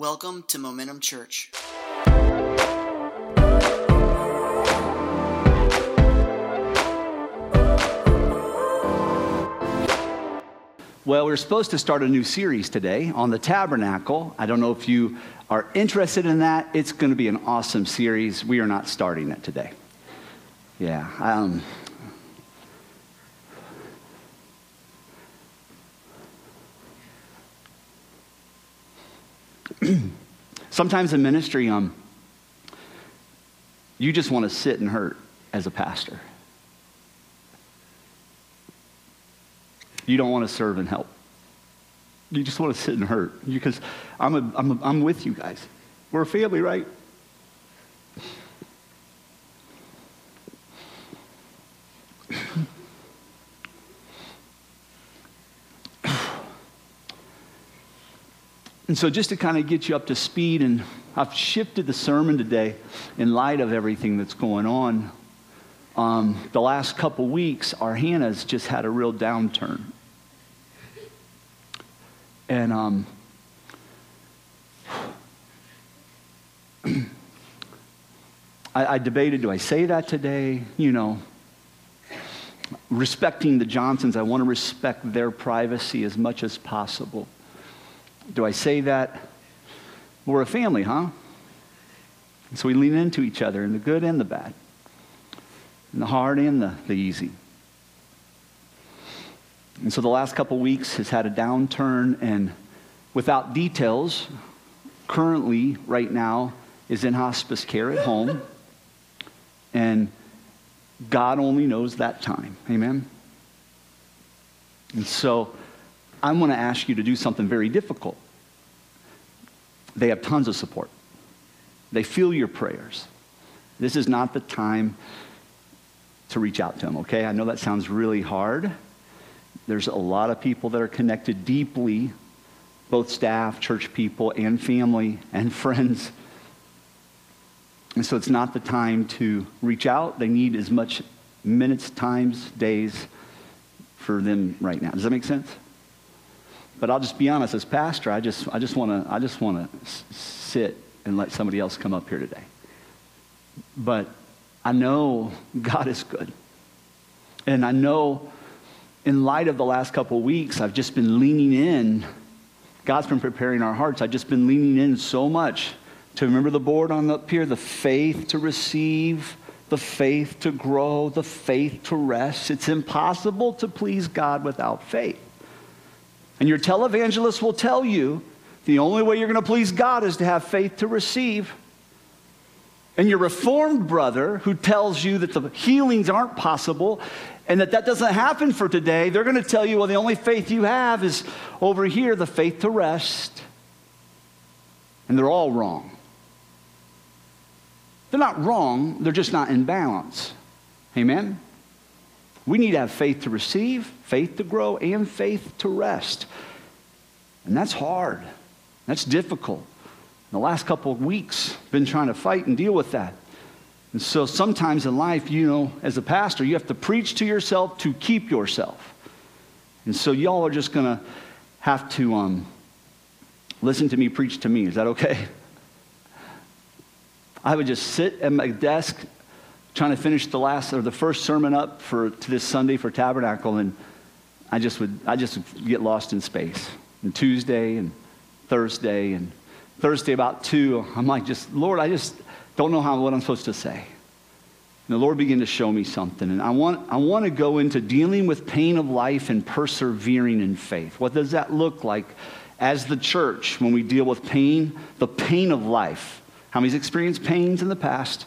Welcome to Momentum Church. Well, we're supposed to start a new series today on the tabernacle. I don't know if you are interested in that. It's going to be an awesome series. We are not starting it today. Yeah. Um, sometimes in ministry, um, you just want to sit and hurt as a pastor. You don't want to serve and help. You just want to sit and hurt because I'm, a, I'm, a, I'm with you guys. We're a family, right? And so, just to kind of get you up to speed, and I've shifted the sermon today in light of everything that's going on. Um, the last couple weeks, our Hannah's just had a real downturn. And um, I, I debated do I say that today? You know, respecting the Johnsons, I want to respect their privacy as much as possible. Do I say that? We're a family, huh? So we lean into each other in the good and the bad, in the hard and the, the easy. And so the last couple weeks has had a downturn, and without details, currently, right now, is in hospice care at home. And God only knows that time. Amen? And so I'm going to ask you to do something very difficult. They have tons of support, they feel your prayers. This is not the time to reach out to them, okay? I know that sounds really hard. There's a lot of people that are connected deeply, both staff, church people, and family, and friends. And so it's not the time to reach out. They need as much minutes, times, days for them right now. Does that make sense? But I'll just be honest, as pastor, I just, I just want to I just want to sit and let somebody else come up here today. But I know God is good. And I know in light of the last couple weeks, I've just been leaning in. God's been preparing our hearts. I've just been leaning in so much to remember the board on up here the faith to receive, the faith to grow, the faith to rest. It's impossible to please God without faith. And your televangelist will tell you the only way you're going to please God is to have faith to receive. And your reformed brother who tells you that the healings aren't possible and that that doesn't happen for today, they're going to tell you, well, the only faith you have is over here, the faith to rest. And they're all wrong. They're not wrong, they're just not in balance. Amen? We need to have faith to receive, faith to grow, and faith to rest. And that's hard. That's difficult. In the last couple of weeks, been trying to fight and deal with that. And so sometimes in life, you know, as a pastor, you have to preach to yourself to keep yourself. And so y'all are just going to have to um, listen to me preach to me. Is that okay? I would just sit at my desk trying to finish the last or the first sermon up for to this Sunday for Tabernacle, and I just would I just would get lost in space. And Tuesday and Thursday and Thursday about two, I'm like, just Lord, I just don't know how what I'm supposed to say. And the Lord began to show me something, and I want I want to go into dealing with pain of life and persevering in faith. What does that look like as the church when we deal with pain, the pain of life? How many's experienced pains in the past?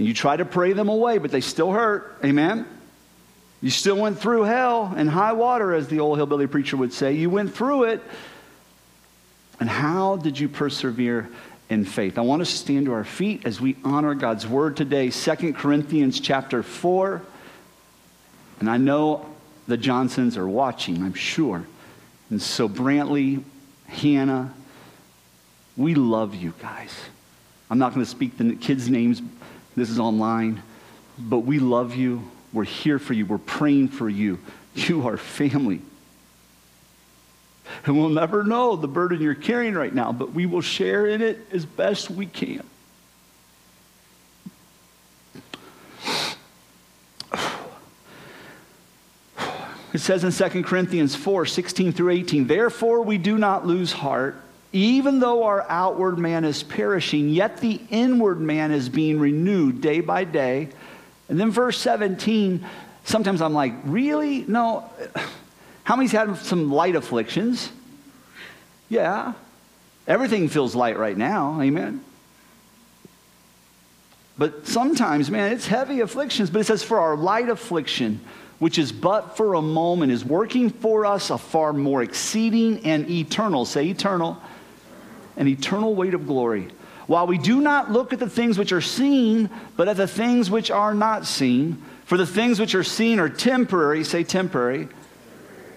And you try to pray them away, but they still hurt. Amen? You still went through hell and high water, as the old hillbilly preacher would say. You went through it. And how did you persevere in faith? I want us to stand to our feet as we honor God's word today. Second Corinthians chapter 4. And I know the Johnsons are watching, I'm sure. And so, Brantley, Hannah, we love you guys. I'm not going to speak the kids' names this is online. But we love you. We're here for you. We're praying for you. You are family. And we'll never know the burden you're carrying right now, but we will share in it as best we can. It says in 2 Corinthians 4 16 through 18, Therefore we do not lose heart. Even though our outward man is perishing, yet the inward man is being renewed day by day. And then verse 17, sometimes I'm like, really? No. How many's had some light afflictions? Yeah. Everything feels light right now. Amen. But sometimes, man, it's heavy afflictions. But it says, for our light affliction, which is but for a moment, is working for us a far more exceeding and eternal, say eternal, an eternal weight of glory. While we do not look at the things which are seen, but at the things which are not seen. For the things which are seen are temporary, say temporary,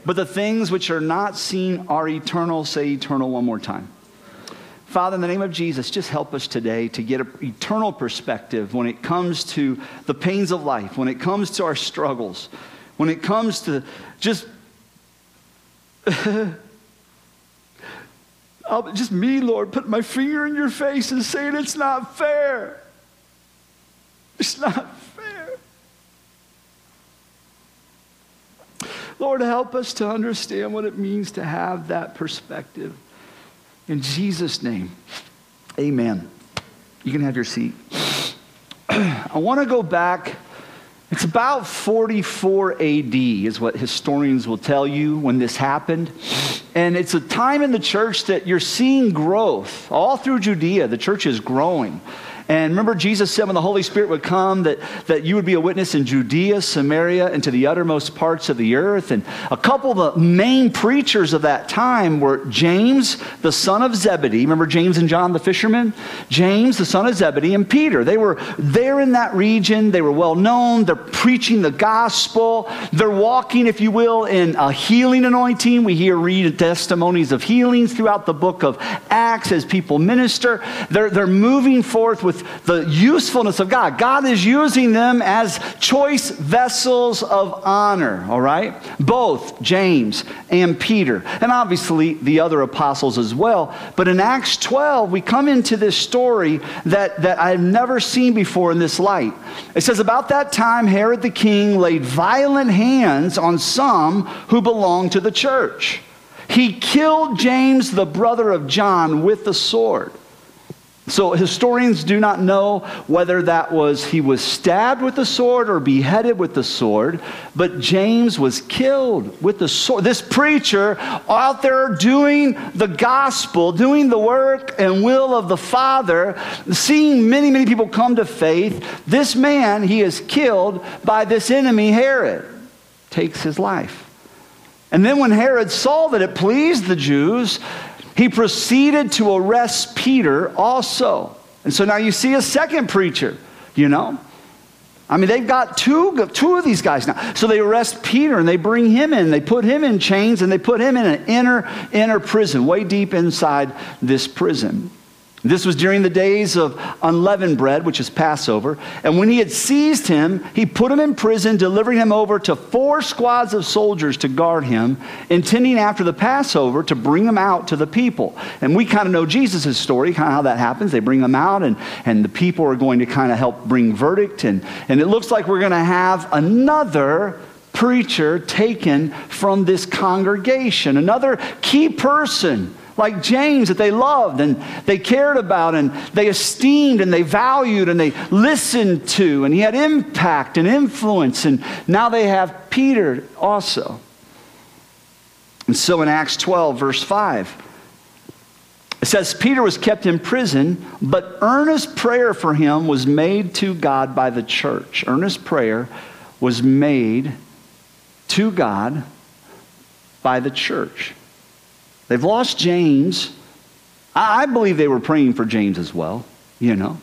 but the things which are not seen are eternal, say eternal one more time. Father, in the name of Jesus, just help us today to get an eternal perspective when it comes to the pains of life, when it comes to our struggles, when it comes to just just me, Lord, put my finger in your face and saying it's not fair. It's not fair. Lord, help us to understand what it means to have that perspective. In Jesus' name, amen. You can have your seat. I want to go back. It's about 44 AD, is what historians will tell you when this happened. And it's a time in the church that you're seeing growth. All through Judea, the church is growing. And remember, Jesus said when the Holy Spirit would come that, that you would be a witness in Judea, Samaria, and to the uttermost parts of the earth. And a couple of the main preachers of that time were James, the son of Zebedee. Remember James and John, the fishermen? James, the son of Zebedee, and Peter. They were there in that region. They were well known. They're preaching the gospel. They're walking, if you will, in a healing anointing. We hear read testimonies of healings throughout the book of Acts as people minister. They're, they're moving forth with with the usefulness of God. God is using them as choice vessels of honor, all right? Both James and Peter, and obviously the other apostles as well. But in Acts 12, we come into this story that, that I've never seen before in this light. It says, About that time, Herod the king laid violent hands on some who belonged to the church. He killed James, the brother of John, with the sword. So historians do not know whether that was he was stabbed with the sword or beheaded with the sword, but James was killed with the sword. This preacher out there doing the gospel, doing the work and will of the Father, seeing many, many people come to faith. This man, he is killed by this enemy, Herod, takes his life. And then when Herod saw that it pleased the Jews, he proceeded to arrest Peter also. And so now you see a second preacher, you know? I mean, they've got two, two of these guys now. So they arrest Peter and they bring him in. They put him in chains and they put him in an inner, inner prison, way deep inside this prison. This was during the days of unleavened bread, which is Passover. And when he had seized him, he put him in prison, delivering him over to four squads of soldiers to guard him, intending after the Passover to bring him out to the people. And we kind of know Jesus' story, kind of how that happens. They bring him out, and, and the people are going to kind of help bring verdict. And, and it looks like we're going to have another preacher taken from this congregation, another key person like James that they loved and they cared about and they esteemed and they valued and they listened to. And he had impact and influence. And now they have Peter also. And so in Acts 12, verse 5, it says, Peter was kept in prison, but earnest prayer for him was made to God by the church. Earnest prayer was made to God by the church. They've lost James. I believe they were praying for James as well, you know.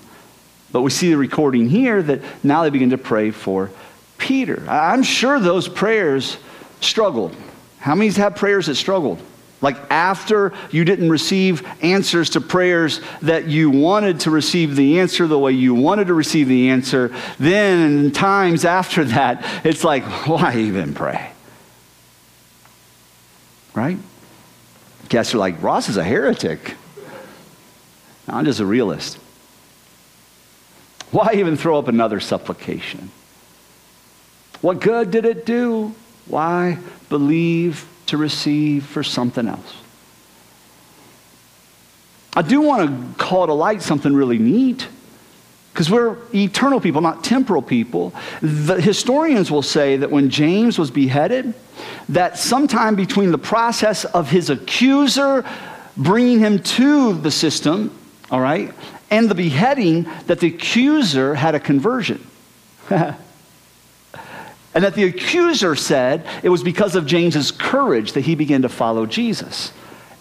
But we see the recording here that now they begin to pray for Peter. I'm sure those prayers struggled. How many's had prayers that struggled? Like after you didn't receive answers to prayers that you wanted to receive the answer the way you wanted to receive the answer, then times after that, it's like, why even pray? Right? Guess you're like, Ross is a heretic. I'm just a realist. Why even throw up another supplication? What good did it do? Why believe to receive for something else? I do want to call to light something really neat because we're eternal people, not temporal people. The historians will say that when James was beheaded, that sometime between the process of his accuser bringing him to the system, all right, and the beheading, that the accuser had a conversion. and that the accuser said it was because of James's courage that he began to follow Jesus.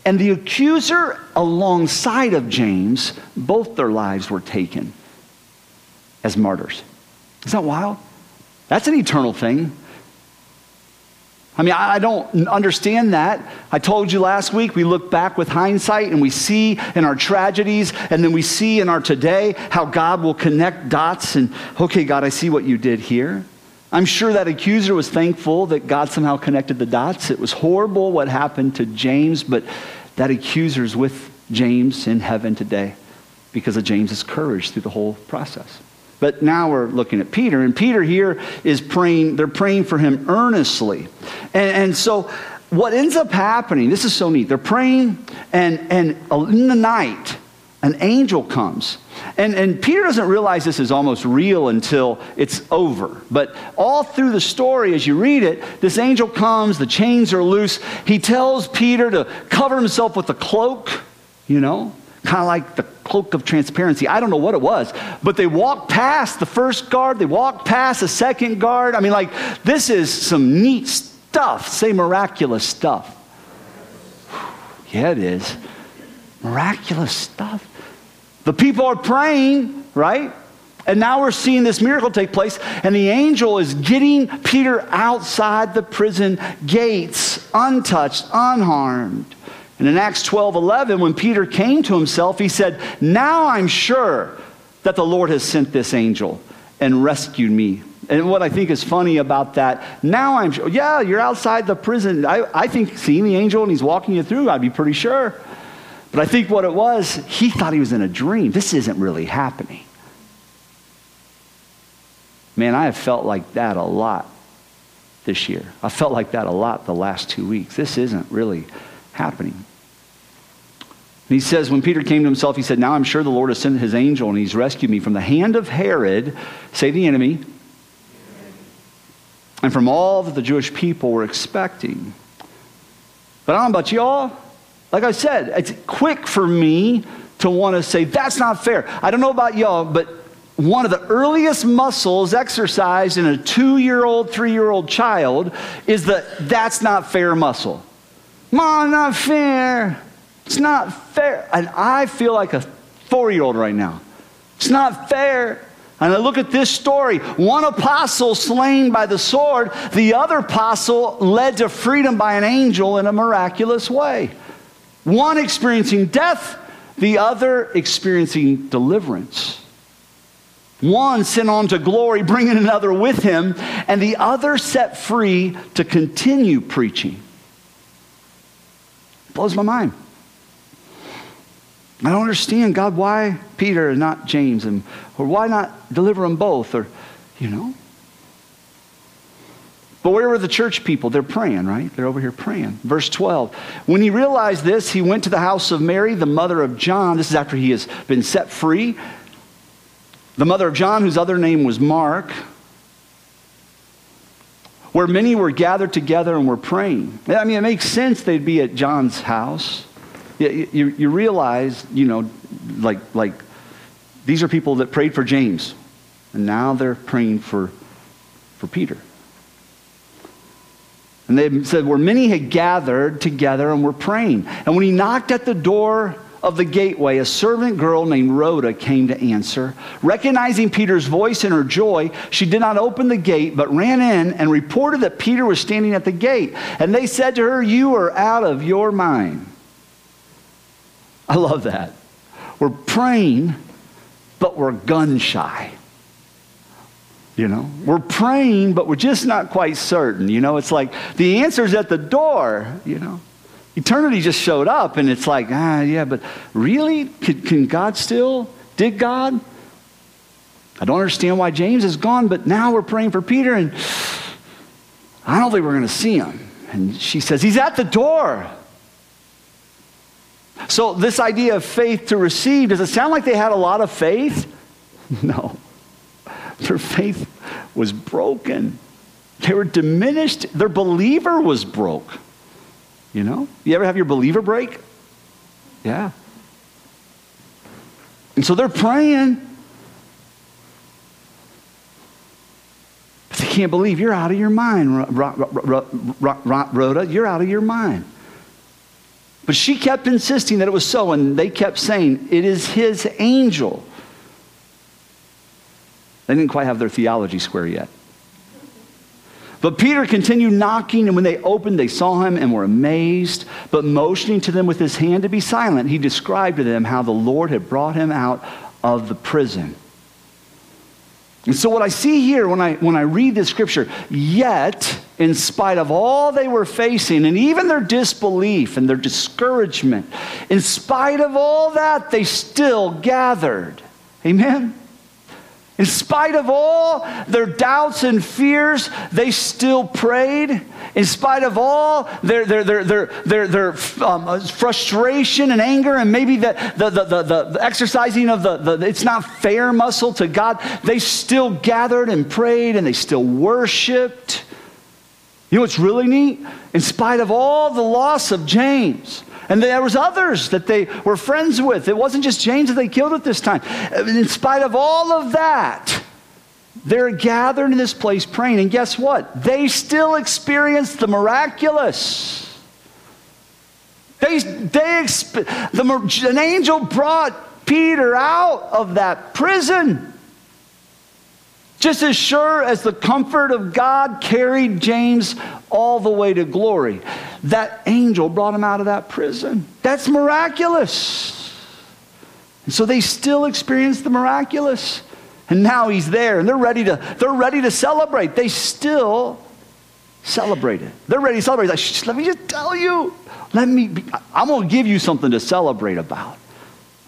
And the accuser, alongside of James, both their lives were taken as martyrs. Is that wild? That's an eternal thing. I mean, I don't understand that. I told you last week, we look back with hindsight and we see in our tragedies and then we see in our today how God will connect dots and, okay, God, I see what you did here. I'm sure that accuser was thankful that God somehow connected the dots. It was horrible what happened to James, but that accuser is with James in heaven today because of James's courage through the whole process. But now we're looking at Peter, and Peter here is praying, they're praying for him earnestly. And, and so what ends up happening, this is so neat. They're praying, and, and in the night, an angel comes. And, and Peter doesn't realize this is almost real until it's over. But all through the story, as you read it, this angel comes, the chains are loose. He tells Peter to cover himself with a cloak, you know, kind of like the cloak of transparency. I don't know what it was, but they walked past the first guard, they walked past the second guard. I mean, like, this is some neat stuff, say miraculous stuff. Yeah, it is. Miraculous stuff. The people are praying, right? And now we're seeing this miracle take place, and the angel is getting Peter outside the prison gates, untouched, unharmed. And in Acts 12 11, when Peter came to himself, he said, Now I'm sure that the Lord has sent this angel and rescued me. And what I think is funny about that, now I'm sure, yeah, you're outside the prison. I, I think seeing the angel and he's walking you through, I'd be pretty sure. But I think what it was, he thought he was in a dream. This isn't really happening. Man, I have felt like that a lot this year. I felt like that a lot the last two weeks. This isn't really happening. And he says, when Peter came to himself, he said, Now I'm sure the Lord has sent his angel and he's rescued me from the hand of Herod, say the enemy, and from all that the Jewish people were expecting. But I don't know about y'all. Like I said, it's quick for me to want to say, That's not fair. I don't know about y'all, but one of the earliest muscles exercised in a two year old, three year old child is the that's not fair muscle. Mom, not fair. It's not fair. And I feel like a four year old right now. It's not fair. And I look at this story one apostle slain by the sword, the other apostle led to freedom by an angel in a miraculous way. One experiencing death, the other experiencing deliverance. One sent on to glory, bringing another with him, and the other set free to continue preaching. Blows my mind. I don't understand, God, why Peter and not James? And, or why not deliver them both? Or, you know. But where were the church people? They're praying, right? They're over here praying. Verse 12. When he realized this, he went to the house of Mary, the mother of John. This is after he has been set free. The mother of John, whose other name was Mark, where many were gathered together and were praying. I mean, it makes sense they'd be at John's house. You, you, you realize, you know, like, like these are people that prayed for James, and now they're praying for, for Peter. And they said, where many had gathered together and were praying. And when he knocked at the door of the gateway, a servant girl named Rhoda came to answer. Recognizing Peter's voice in her joy, she did not open the gate, but ran in and reported that Peter was standing at the gate. And they said to her, You are out of your mind. I love that. We're praying, but we're gun shy. You know, we're praying, but we're just not quite certain. You know, it's like the answer's at the door, you know. Eternity just showed up, and it's like, ah, yeah, but really? Can, can God still? Did God? I don't understand why James is gone, but now we're praying for Peter, and I don't think we're going to see him. And she says, He's at the door. So, this idea of faith to receive, does it sound like they had a lot of faith? No. Their faith was broken. They were diminished. Their believer was broke. You know? You ever have your believer break? Yeah. And so they're praying. But they can't believe you're out of your mind, Rhoda. You're out of your mind. But she kept insisting that it was so, and they kept saying, It is his angel. They didn't quite have their theology square yet. But Peter continued knocking, and when they opened, they saw him and were amazed. But motioning to them with his hand to be silent, he described to them how the Lord had brought him out of the prison. And so, what I see here when I, when I read this scripture, yet, in spite of all they were facing, and even their disbelief and their discouragement, in spite of all that, they still gathered. Amen? In spite of all their doubts and fears, they still prayed. In spite of all their, their, their, their, their, their um, uh, frustration and anger, and maybe the, the, the, the, the exercising of the, the it's not fair muscle to God, they still gathered and prayed and they still worshiped. You know what's really neat? In spite of all the loss of James, and there was others that they were friends with. It wasn't just James that they killed at this time. Uh, in spite of all of that, they're gathered in this place praying. And guess what? They still experienced the miraculous. They, they the, an angel brought Peter out of that prison. Just as sure as the comfort of God carried James all the way to glory, that angel brought him out of that prison. That's miraculous. And so they still experience the miraculous. And now he's there and they're ready to they're ready to celebrate. They still celebrate it. They're ready to celebrate. Like, let me just tell you. Let me be, I'm going to give you something to celebrate about.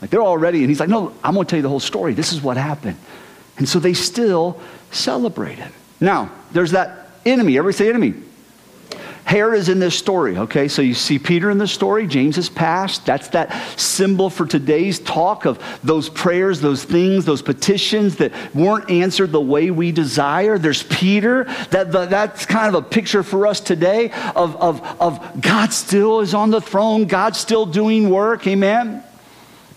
Like they're all ready and he's like, "No, I'm going to tell you the whole story. This is what happened." And so they still celebrate it. Now, there's that enemy. Everybody say enemy. Herod is in this story, okay? So you see Peter in this story, James is passed. That's that symbol for today's talk of those prayers, those things, those petitions that weren't answered the way we desire. There's Peter. That, that's kind of a picture for us today of, of, of God still is on the throne, God's still doing work, amen?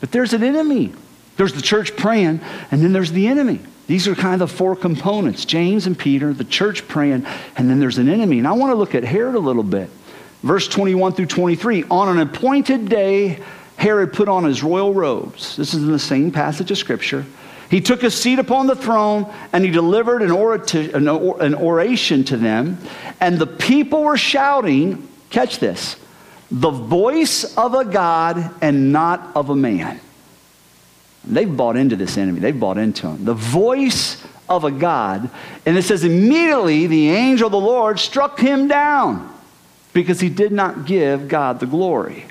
But there's an enemy. There's the church praying, and then there's the enemy. These are kind of the four components James and Peter, the church praying, and then there's an enemy. And I want to look at Herod a little bit. Verse 21 through 23. On an appointed day, Herod put on his royal robes. This is in the same passage of Scripture. He took a seat upon the throne and he delivered an, an oration to them. And the people were shouting, catch this, the voice of a God and not of a man. They've bought into this enemy. They've bought into him. The voice of a God. And it says, immediately the angel of the Lord struck him down because he did not give God the glory.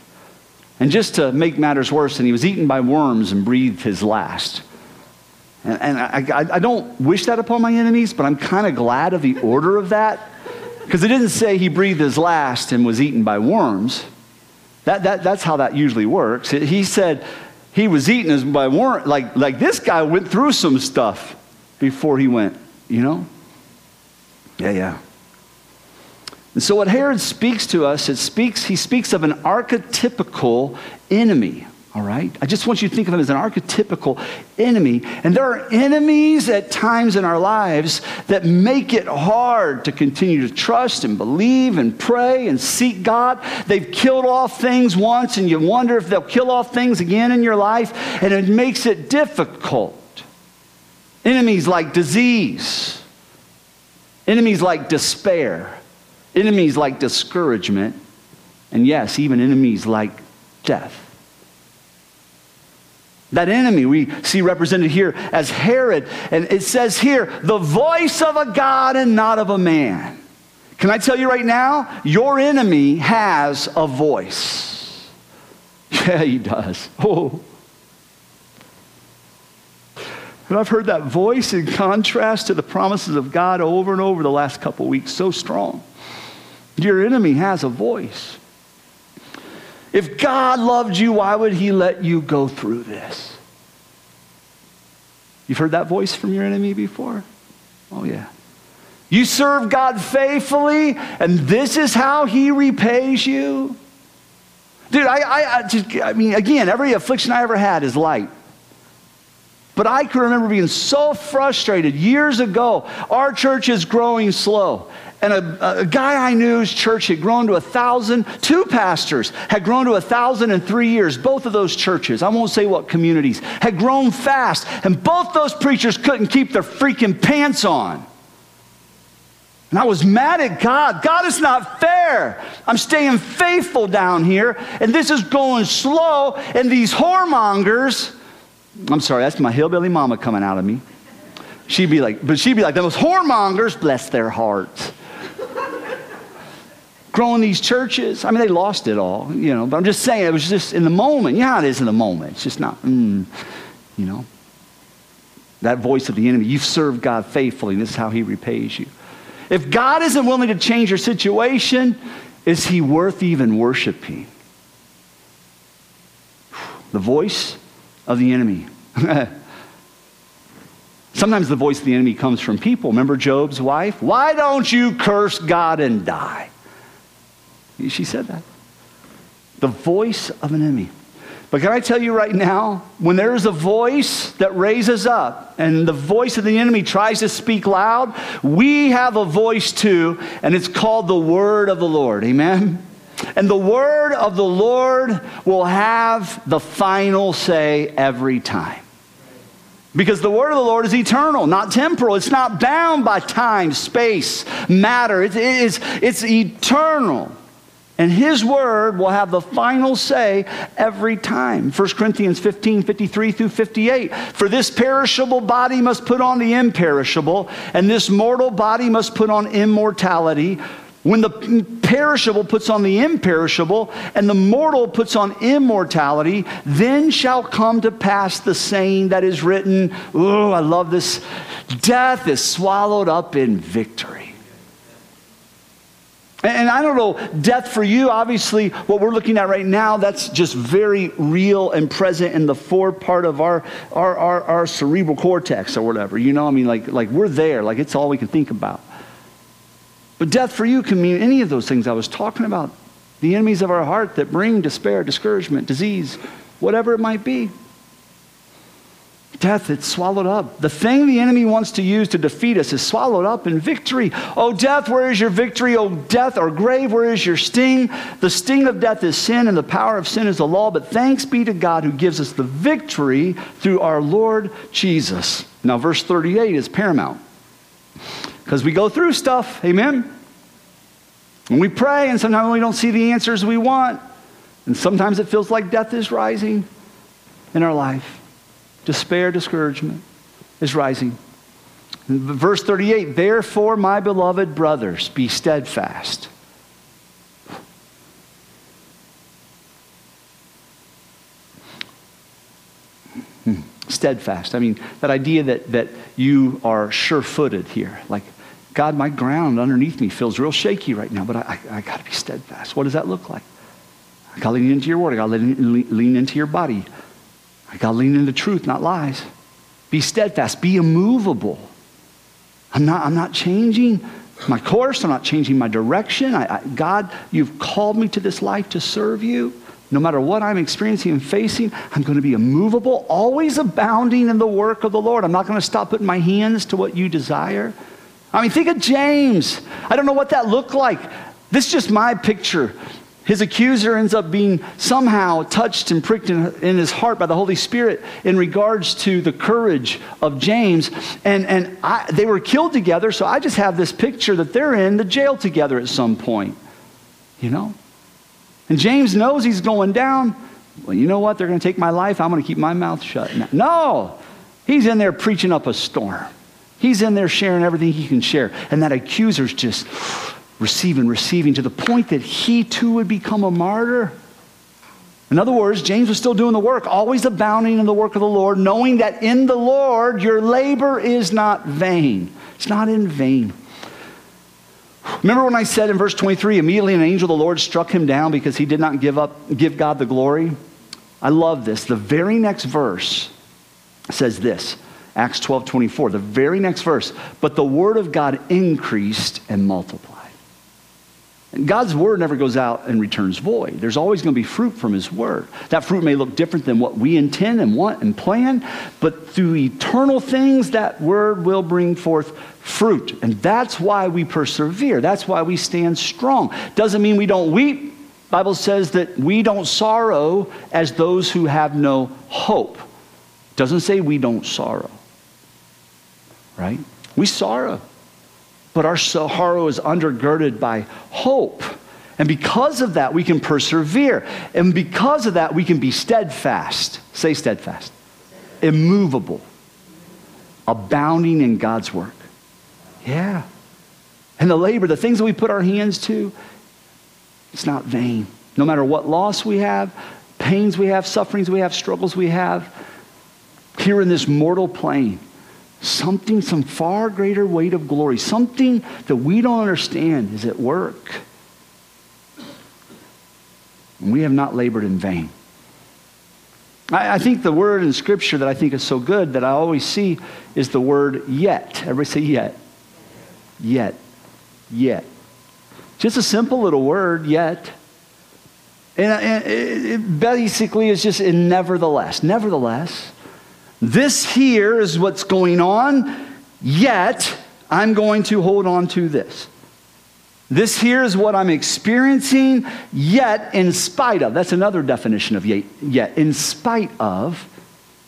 And just to make matters worse, and he was eaten by worms and breathed his last. And, and I, I, I don't wish that upon my enemies, but I'm kind of glad of the order of that because it didn't say he breathed his last and was eaten by worms. That, that, that's how that usually works. He said, he was eaten by worm. Like, like this guy went through some stuff before he went, you know? Yeah, yeah. And so what Herod speaks to us, it speaks, he speaks of an archetypical enemy. All right? I just want you to think of him as an archetypical enemy. And there are enemies at times in our lives that make it hard to continue to trust and believe and pray and seek God. They've killed off things once, and you wonder if they'll kill off things again in your life, and it makes it difficult. Enemies like disease, enemies like despair, enemies like discouragement, and yes, even enemies like death. That enemy we see represented here as Herod. And it says here, the voice of a God and not of a man. Can I tell you right now? Your enemy has a voice. Yeah, he does. Oh. And I've heard that voice in contrast to the promises of God over and over the last couple weeks so strong. Your enemy has a voice. If God loved you, why would he let you go through this? You've heard that voice from your enemy before? Oh, yeah. You serve God faithfully, and this is how he repays you? Dude, I, I, I, just, I mean, again, every affliction I ever had is light. But I can remember being so frustrated years ago. Our church is growing slow. And a, a, guy I knew's church had grown to a thousand, two pastors had grown to a thousand in three years. Both of those churches, I won't say what communities, had grown fast. And both those preachers couldn't keep their freaking pants on. And I was mad at God. God is not fair. I'm staying faithful down here, and this is going slow, and these whoremongers, I'm sorry, that's my hillbilly mama coming out of me. She'd be like, but she'd be like, those whoremongers, bless their hearts. Growing these churches, I mean, they lost it all, you know, but I'm just saying, it was just in the moment. Yeah, it is in the moment. It's just not, mm, you know. That voice of the enemy, you've served God faithfully, and this is how he repays you. If God isn't willing to change your situation, is he worth even worshiping? The voice of the enemy. Sometimes the voice of the enemy comes from people. Remember Job's wife? Why don't you curse God and die? She said that. The voice of an enemy. But can I tell you right now, when there is a voice that raises up and the voice of the enemy tries to speak loud, we have a voice too, and it's called the word of the Lord. Amen? And the word of the Lord will have the final say every time. Because the word of the Lord is eternal, not temporal. It's not bound by time, space, matter. It is, it's eternal. And his word will have the final say every time. 1 Corinthians 15, 53 through 58. For this perishable body must put on the imperishable, and this mortal body must put on immortality. When the perishable puts on the imperishable, and the mortal puts on immortality, then shall come to pass the saying that is written. Oh, I love this. Death is swallowed up in victory. And I don't know, death for you, obviously, what we're looking at right now, that's just very real and present in the fore part of our, our, our, our, cerebral cortex or whatever. You know, I mean, like, like we're there, like it's all we can think about. But death for you can mean any of those things I was talking about the enemies of our heart that bring despair, discouragement, disease, whatever it might be. Death, it's swallowed up. The thing the enemy wants to use to defeat us is swallowed up in victory. Oh, death, where is your victory? Oh, death or grave, where is your sting? The sting of death is sin, and the power of sin is the law. But thanks be to God who gives us the victory through our Lord Jesus. Now, verse 38 is paramount because we go through stuff. Amen. And we pray, and sometimes we don't see the answers we want. And sometimes it feels like death is rising in our life despair, discouragement is rising. Verse 38 Therefore, my beloved brothers, be steadfast. Hmm. Steadfast. I mean, that idea that, that you are sure footed here. Like, God, my ground underneath me feels real shaky right now, but I, I, I got to be steadfast. What does that look like? I got to lean into your word. I got to lean, lean into your body. I got to lean into truth, not lies. Be steadfast, be immovable. I'm not, I'm not changing my course, I'm not changing my direction. I, I, God, you've called me to this life to serve you. No matter what I'm experiencing and facing, I'm going to be immovable, always abounding in the work of the Lord. I'm not going to stop putting my hands to what you desire. I mean, think of James. I don't know what that looked like. This is just my picture. His accuser ends up being somehow touched and pricked in, in, his heart by the Holy Spirit in regards to the courage of James. And, and I, they were killed together, so I just have this picture that they're in the jail together at some point. You know? And James knows he's going down. Well, you know what? They're going to take my life. I'm going to keep my mouth shut. No! He's in there preaching up a storm. He's in there sharing everything he can share. And that accuser's just receiving, receiving, to the point that he too would become a martyr. In other words, James was still doing the work, always abounding in the work of the Lord, knowing that in the Lord your labor is not vain. It's not in vain. Remember when I said in verse 23, immediately an angel of the Lord struck him down because he did not give up give God the glory? I love this. The very next verse says this. Acts 12, 24, the very next verse. But the word of God increased and multiplied. God's word never goes out and returns void. There's always going to be fruit from his word. That fruit may look different than what we intend and want and plan, but through eternal things, that word will bring forth fruit. And that's why we persevere. That's why we stand strong. Doesn't mean we don't weep. Bible says that we don't sorrow as those who have no hope. Doesn't say we don't sorrow. Right? We sorrow but our sorrow is undergirded by hope. And because of that, we can persevere. And because of that, we can be steadfast. Say steadfast. Immovable. Abounding in God's work. Yeah. And the labor, the things that we put our hands to, it's not vain. No matter what loss we have, pains we have, sufferings we have, struggles we have, here in this mortal plane, something, some far greater weight of glory, something that we don't understand is at work. And we have not labored in vain. I, I, think the word in Scripture that I think is so good that I always see is the word yet. Everybody say yet. Yet. Yet. Just a simple little word, yet. And, it basically is just in nevertheless. Nevertheless. This here is what's going on, yet I'm going to hold on to this. This here is what I'm experiencing, yet in spite of. That's another definition of yet, yet in spite of.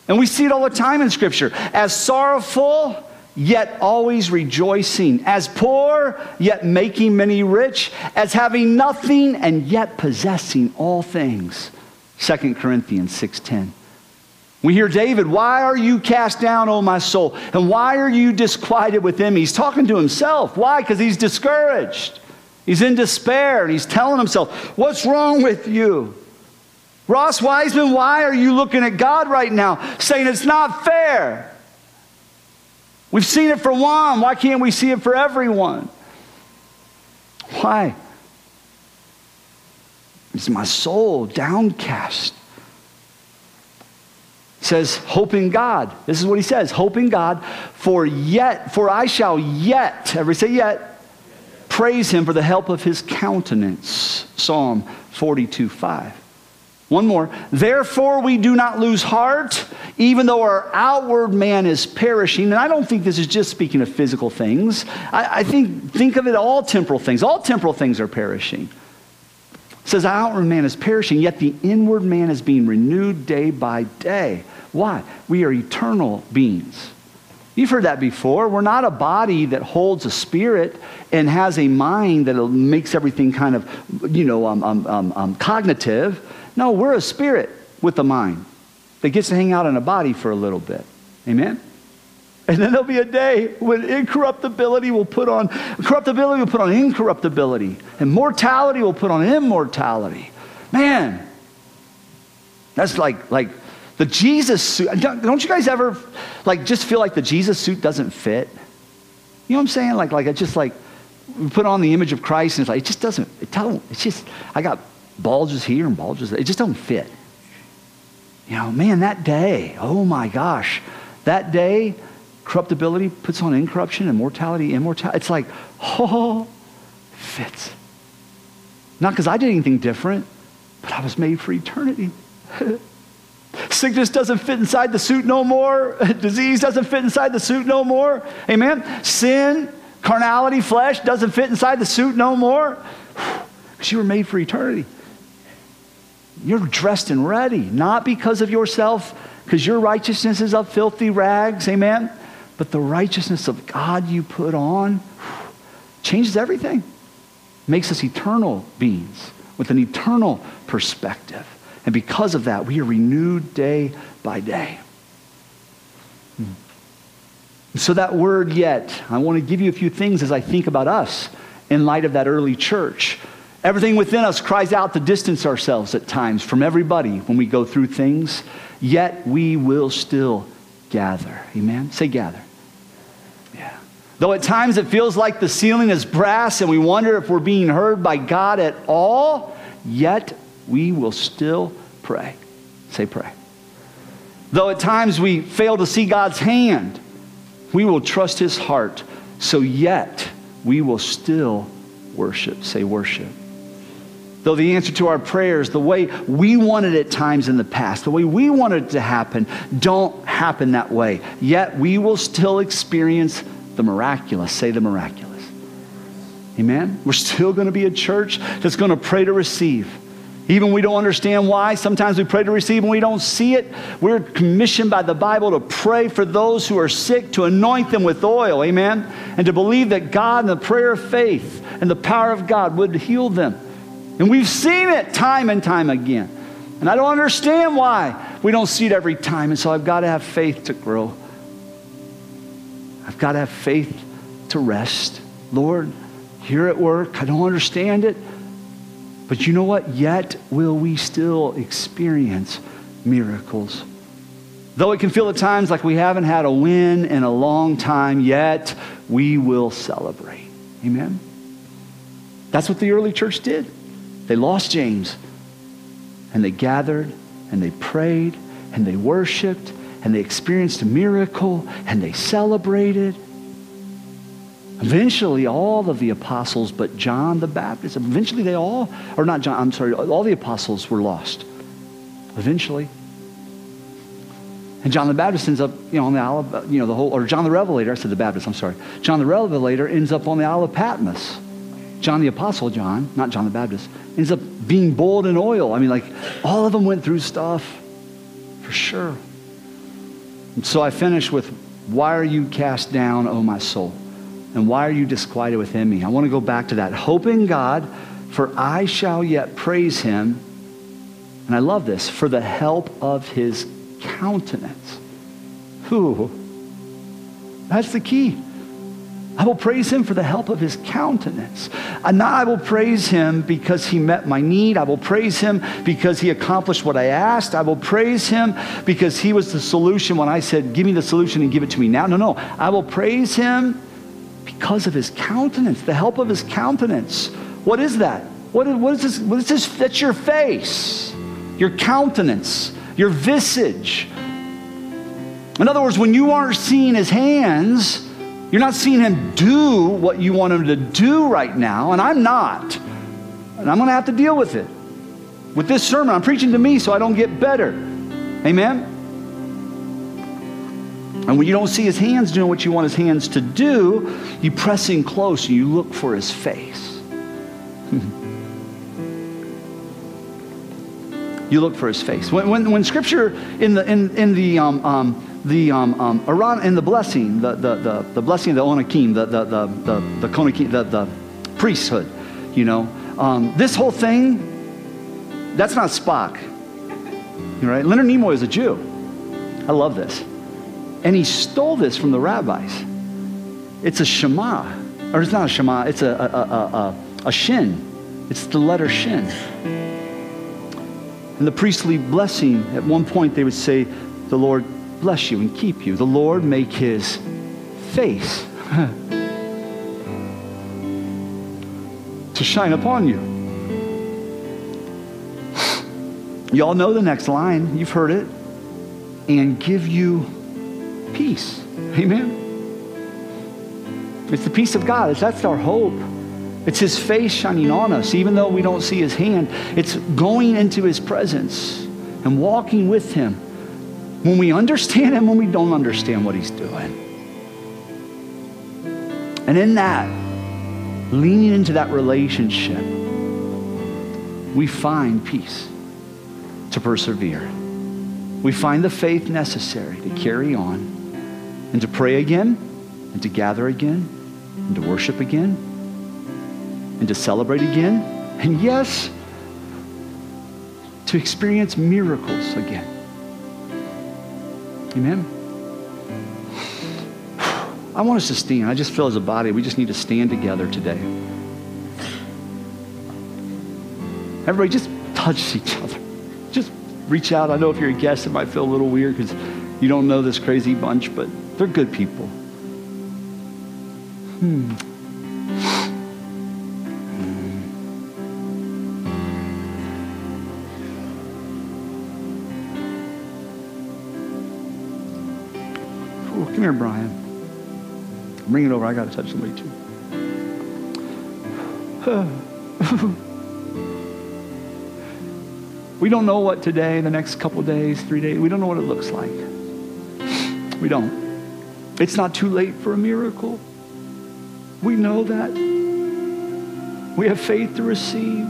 And we see it all the time in Scripture. As sorrowful, yet always rejoicing. As poor, yet making many rich. As having nothing, and yet possessing all things. 2 Corinthians 6.10. We hear David, Why are you cast down, O my soul? And why are you disquieted within me? He's talking to himself. Why? Because he's discouraged. He's in despair and he's telling himself, What's wrong with you? Ross Wiseman, why are you looking at God right now saying it's not fair? We've seen it for one. Why can't we see it for everyone? Why? Is my soul downcast? Says hope in god. This is what he says hope in god for yet for i shall yet every say yet praise him for the help of his countenance. Psalm 42 5 one more. Therefore we do not lose heart even though our outward man is perishing. And i don't think this is just speaking of physical things. I, I think think of it all temporal things. All temporal things are perishing says our outward man is perishing yet the inward man is being renewed day by day why? We are eternal beings. You've heard that before. We're not a body that holds a spirit and has a mind that makes everything kind of, you know, um, um, um, um, cognitive. No, we're a spirit with a mind that gets to hang out in a body for a little bit. Amen? And then there'll be a day when incorruptibility will put on, corruptibility will put on incorruptibility, and mortality will put on immortality. Man, that's like, like, the Jesus suit, don't you guys ever like just feel like the Jesus suit doesn't fit? You know what I'm saying? Like, like it's just like we put on the image of Christ and it's like, it just doesn't, it don't, it's just, I got bulges here and bulges there. It just don't fit. You know, man, that day, oh my gosh, that day, corruptibility puts on incorruption and mortality, immortality. It's like, oh, fits. Not because I did anything different, but I was made for eternity. Sickness doesn't fit inside the suit no more. Disease doesn't fit inside the suit no more. Amen. Sin, carnality, flesh doesn't fit inside the suit no more. Because you were made for eternity. You're dressed and ready, not because of yourself, because your righteousness is of filthy rags. Amen. But the righteousness of God you put on changes everything, makes us eternal beings with an eternal perspective. And because of that, we are renewed day by day. Hmm. So, that word yet, I want to give you a few things as I think about us in light of that early church. Everything within us cries out to distance ourselves at times from everybody when we go through things, yet we will still gather. Amen? Say gather. Though at times it feels like the ceiling is brass and we wonder if we're being heard by God at all, yet we will still pray. Say pray. Though at times we fail to see God's hand, we will trust his heart. So yet we will still worship. Say worship. Though the answer to our prayers, the way we wanted it times in the past, the way we wanted it to happen, don't happen that way. Yet we will still experience the miraculous. Say the miraculous. Amen? We're still going to be a church that's going to pray to receive. Even we don't understand why. Sometimes we pray to receive and we don't see it. We're commissioned by the Bible to pray for those who are sick, to anoint them with oil, amen? And to believe that God and the prayer of faith and the power of God would heal them. And we've seen it time and time again. And I don't understand why we don't see it every time. And so I've got to have faith to grow. I've got to have faith to rest. Lord, here at work, I don't understand it. But you know what? Yet will we still experience miracles. Though it can feel at times like we haven't had a win in a long time, yet we will celebrate. Amen? That's what the early church did. They lost James, and they gathered, and they prayed, and they worshiped, and they experienced a miracle, and they celebrated. Eventually, all of the apostles, but John the Baptist, eventually they all, or not John, I'm sorry, all the apostles were lost. Eventually. And John the Baptist ends up, you know, on the Isle of, you know, the whole, or John the Revelator, I said the Baptist, I'm sorry. John the Revelator ends up on the Isle of Patmos. John the Apostle John, not John the Baptist, ends up being boiled in oil. I mean, like, all of them went through stuff, for sure. And so I finish with, why are you cast down, O my soul? And why are you disquieted within me? I want to go back to that. Hope in God, for I shall yet praise him. And I love this for the help of his countenance. Who? That's the key. I will praise him for the help of his countenance. And I will praise him because he met my need. I will praise him because he accomplished what I asked. I will praise him because he was the solution when I said, Give me the solution and give it to me now. No, no. I will praise him because of his countenance, the help of his countenance. What is that? What is, what is this? What is this? That's your face, your countenance, your visage. In other words, when you aren't seeing his hands, you're not seeing him do what you want him to do right now, and I'm not. And I'm going to have to deal with it. With this sermon, I'm preaching to me so I don't get better. Amen? And when you don't see his hands doing what you want his hands to do, you press in close and you look for his face. you look for his face. When, when, when scripture in the, in, in the, um, um, the, um, um, in the blessing, the, the, the, the blessing of the Onakim, the, the, the, the, the, Konakim, the, the priesthood, you know, um, this whole thing, that's not Spock. Right? Leonard Nimoy is a Jew. I love this. And he stole this from the rabbis. It's a Shema, or it's not a Shema, it's a, a, a, a, a Shin. It's the letter Shin. And the priestly blessing, at one point they would say, The Lord bless you and keep you. The Lord make his face to shine upon you. Y'all know the next line. You've heard it. And give you peace. Amen. It's the peace of God. That's our hope. It's his face shining on us, even though we don't see his hand. It's going into his presence and walking with him when we understand him, when we don't understand what he's doing. And in that, leaning into that relationship, we find peace to persevere. We find the faith necessary to carry on and to pray again, and to gather again, and to worship again, and to celebrate again, and yes, to experience miracles again. Amen. I want us to stand. I just feel as a body, we just need to stand together today. Everybody, just touch each other. Just reach out. I know if you're a guest, it might feel a little weird because you don't know this crazy bunch, but they're good people. Hmm. Come here, Brian. Bring it over. I got to touch somebody too. We don't know what today, the next couple days, three days, we don't know what it looks like. We don't. It's not too late for a miracle. We know that. We have faith to receive.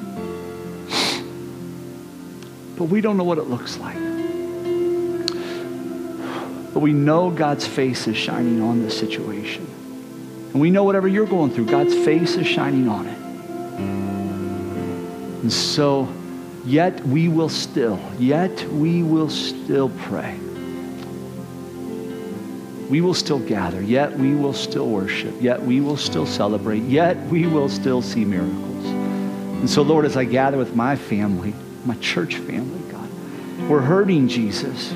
But we don't know what it looks like. But we know God's face is shining on this situation. And we know whatever you're going through, God's face is shining on it. And so, Yet we will still, yet we will still pray. We will still gather, yet we will still worship, yet we will still celebrate, yet we will still see miracles. And so, Lord, as I gather with my family, my church family, God, we're hurting, Jesus.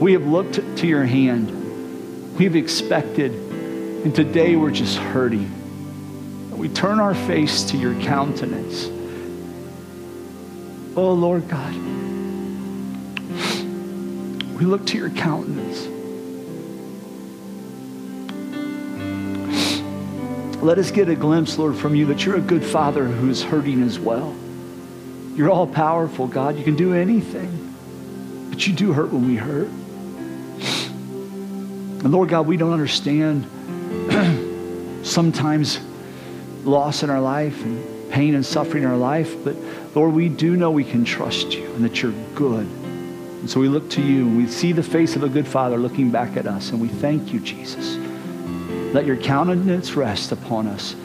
We have looked to your hand. We've expected, and today we're just hurting. We turn our face to your countenance Oh, Lord God, we look to your countenance. Let us get a glimpse, Lord, from you that you're a good father who's hurting as well. You're all powerful, God. You can do anything, but you do hurt when we hurt. And Lord God, we don't understand sometimes loss in our life and pain and suffering in our life, but Lord, we do know we can trust you and that you're good. And so we look to you and we see the face of a good father looking back at us, and we thank you, Jesus. Let your countenance rest upon us,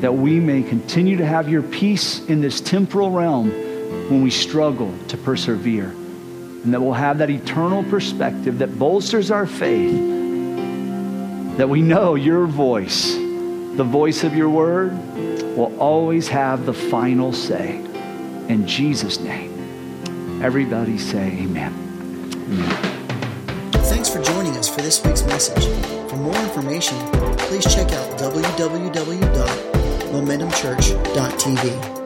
that we may continue to have your peace in this temporal realm when we struggle to persevere, and that we'll have that eternal perspective that bolsters our faith, that we know your voice, the voice of your word will always have the final say. In Jesus' name. Everybody say amen. amen. Thanks for joining us for this week's message. For more information, please check out www.momentumchurch.tv.